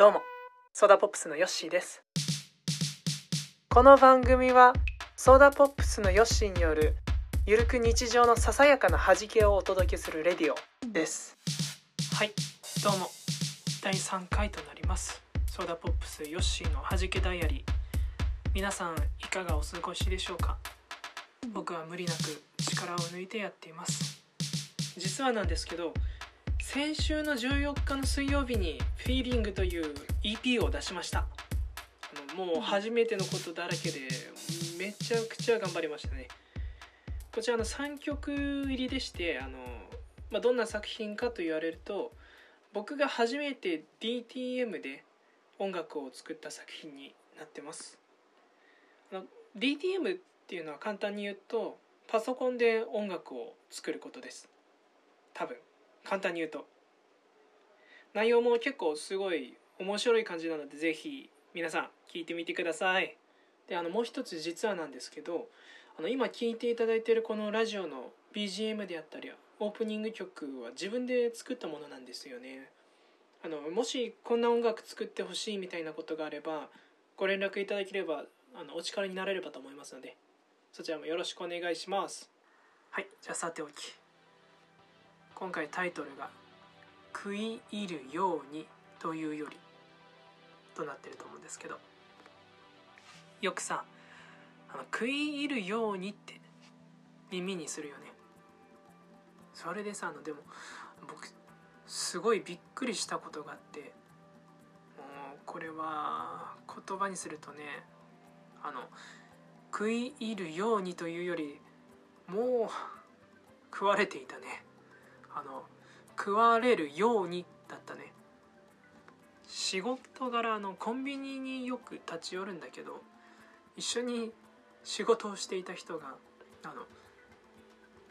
どうも。ソーダポップスのヨッシーです。この番組はソーダポップスのヨッシーによるゆるく日常のささやかな弾けをお届けするレディオです。はいどうも。第3回となります。ソーダポップスヨッシーの弾けダイアリー。皆さんいかがお過ごしでしょうか？僕は無理なく力を抜いてやっています。実はなんですけど先週の14日の水曜日に「フィーリングという EP を出しました。もう初めてのことだらけでめちゃくちゃ頑張りましたね。こちらの3曲入りでしてあの、まあ、どんな作品かと言われると僕が初めて DTM で音楽を作った作品になってます。あの DTM っていうのは簡単に言うとパソコンで音楽を作ることです。多分。簡単に言うと。内容も結構すごい面白い感じなのでぜひ皆さん聞いてみてください。であのもう一つ実はなんですけどあの今聴いていただいているこのラジオの BGM であったりオープニング曲は自分で作ったものなんですよね。あのもしこんな音楽作ってほしいみたいなことがあればご連絡いただければあのお力になれればと思いますのでそちらもよろしくお願いします。はいじゃあさておき。今回タイトルが「食い入るように」というよりとなってると思うんですけど。よくさあの食い入るようにって耳にするよね。それでさあのでも僕すごいびっくりしたことがあって。もうこれは言葉にするとねあの食い入るようにというよりもう食われていたね。あの食われるようにだったね。仕事柄のコンビニによく立ち寄るんだけど一緒に仕事をしていた人があの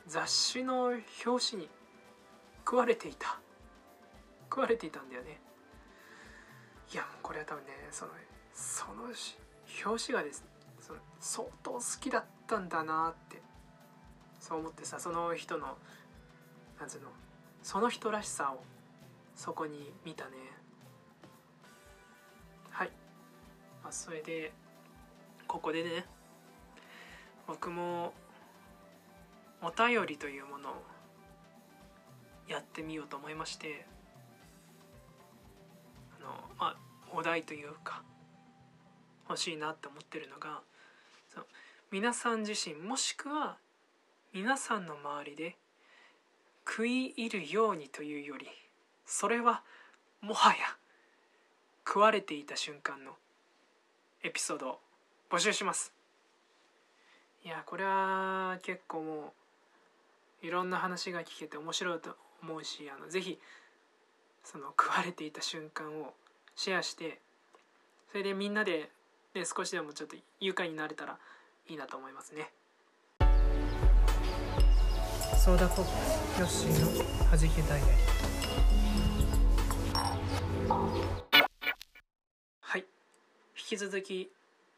雑誌の表紙に食われていた。食われていたんだよね。いやもうこれは多分ねそのその表紙がですその相当好きだったんだなってそう思ってさその人のなんつうの。その人らしさをそこに見たね。はい、まあ、それでここでね僕もお便りというものをやってみようと思いましてあのまあお題というか欲しいなって思ってるのがその皆さん自身もしくは皆さんの周りで食い入るようにというよりそれはもはや食われていた瞬間のエピソードを募集しますいやこれは結構もういろんな話が聞けて面白いと思うしあのぜひその食われていた瞬間をシェアしてそれでみんなで、ね、少しでもちょっと愉快になれたらいいなと思いますね。ソーダポップヨッシーのはじけダイヤはい。引き続き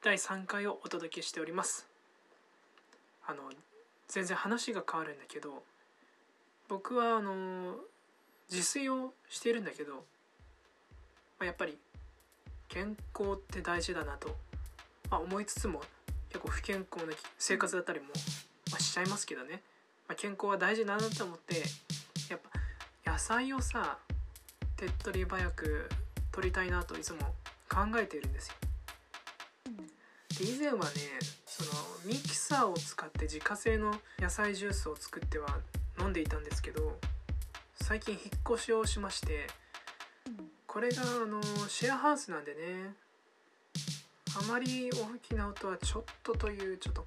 第3回をお届けしております。あの全然話が変わるんだけど僕はあの自炊をしているんだけど、まあ、やっぱり健康って大事だなと、まあ、思いつつも結構不健康な生活だったりも、まあ、しちゃいますけどね。まあ、健康は大事だなと思ってやっぱ野菜をさ手っ取り早く取りたいなといつも考えているんですよ。で以前はねそのミキサーを使って自家製の野菜ジュースを作っては飲んでいたんですけど最近引っ越しをしましてこれがあのシェアハウスなんでねあまり大きな音はちょっとというちょっと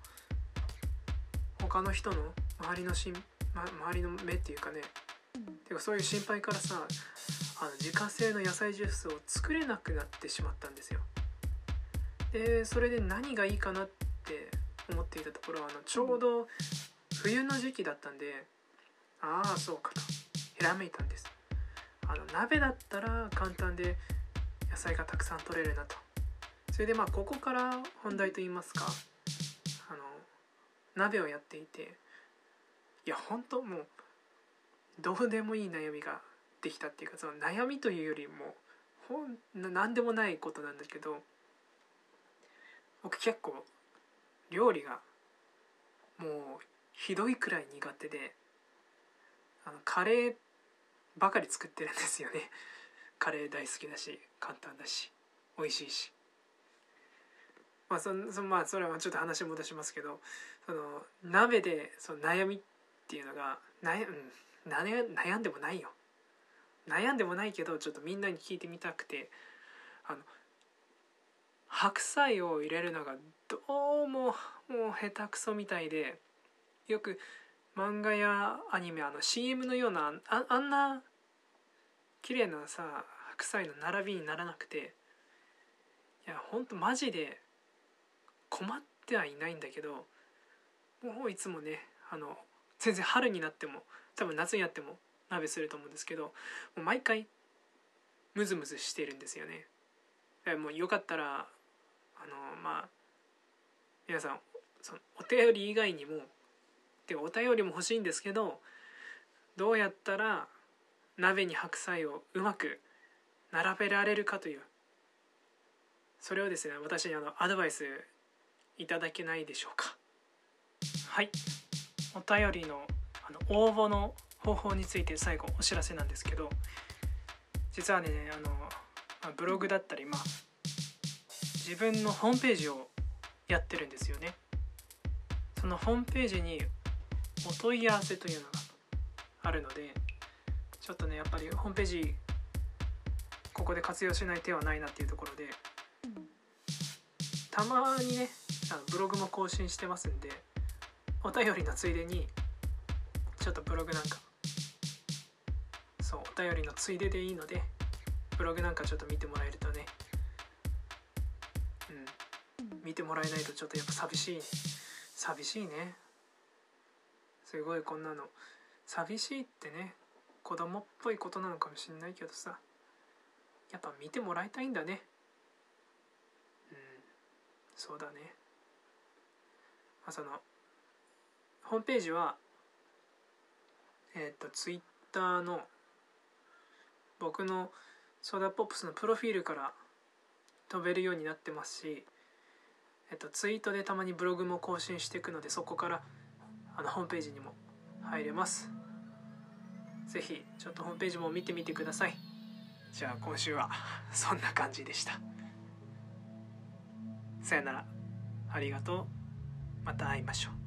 他の人の周りのしん、ま、周りの目っていうかね。てかそういう心配からさあの自家製の野菜ジュースを作れなくなってしまったんですよ。でそれで何がいいかなって思っていたところはあのちょうど冬の時期だったんでああそうかと。ひらめいたんです。あの鍋だったら簡単で野菜がたくさん取れるなと。それでまあここから本題と言いますかあの鍋をやっていていや本当もうどうでもいい悩みができたっていうかその悩みというよりもほん何でもないことなんだけど僕結構料理がもうひどいくらい苦手であのカレーばかり作ってるんですよね。カレー大好きだし簡単だし美味しいし。まあそそまあそれはちょっと話戻しますけどその鍋でその悩みっていうのが悩,、うん、悩んでもないよ。悩んでもないけどちょっとみんなに聞いてみたくてあの白菜を入れるのがどうももう下手くそみたいでよく漫画やアニメあの CM のようなああんな綺麗なさ白菜の並びにならなくていやほんとマジで困ってはいないんだけどもういつもねあの全然春になっても多分夏になっても鍋すると思うんですけどもう毎回ムズムズしてるんですよね。もうよかったらあのまあ皆さんそのお便り以外にもでお便りも欲しいんですけどどうやったら鍋に白菜をうまく並べられるかというそれをですね私にあのアドバイスいただけないでしょうかはいお便りのあの応募の方法について最後お知らせなんですけど実はねあの、まあ、ブログだったりまあ自分のホームページをやってるんですよね。そのホームページにお問い合わせというのがあるのでちょっとねやっぱりホームページここで活用しない手はないなっていうところでたまにねあのブログも更新してますんでお便りのついでにちょっとブログなんか。そうお便りのついででいいのでブログなんかちょっと見てもらえるとね。うん。見てもらえないとちょっとやっぱ寂しい寂しいね。すごいこんなの。寂しいってね子供っぽいことなのかもしんないけどさ。やっぱ見てもらいたいんだね。うん。そうだね。まあそのホームページはえっ、ー、とツイッターの僕のソーダポップスのプロフィールから飛べるようになってますし、えっと、ツイートでたまにブログも更新していくのでそこからあのホームページにも入れます。是非ちょっとホームページも見てみてください。じゃあ今週は そんな感じでした。さよなら。ありがとう。また会いましょう。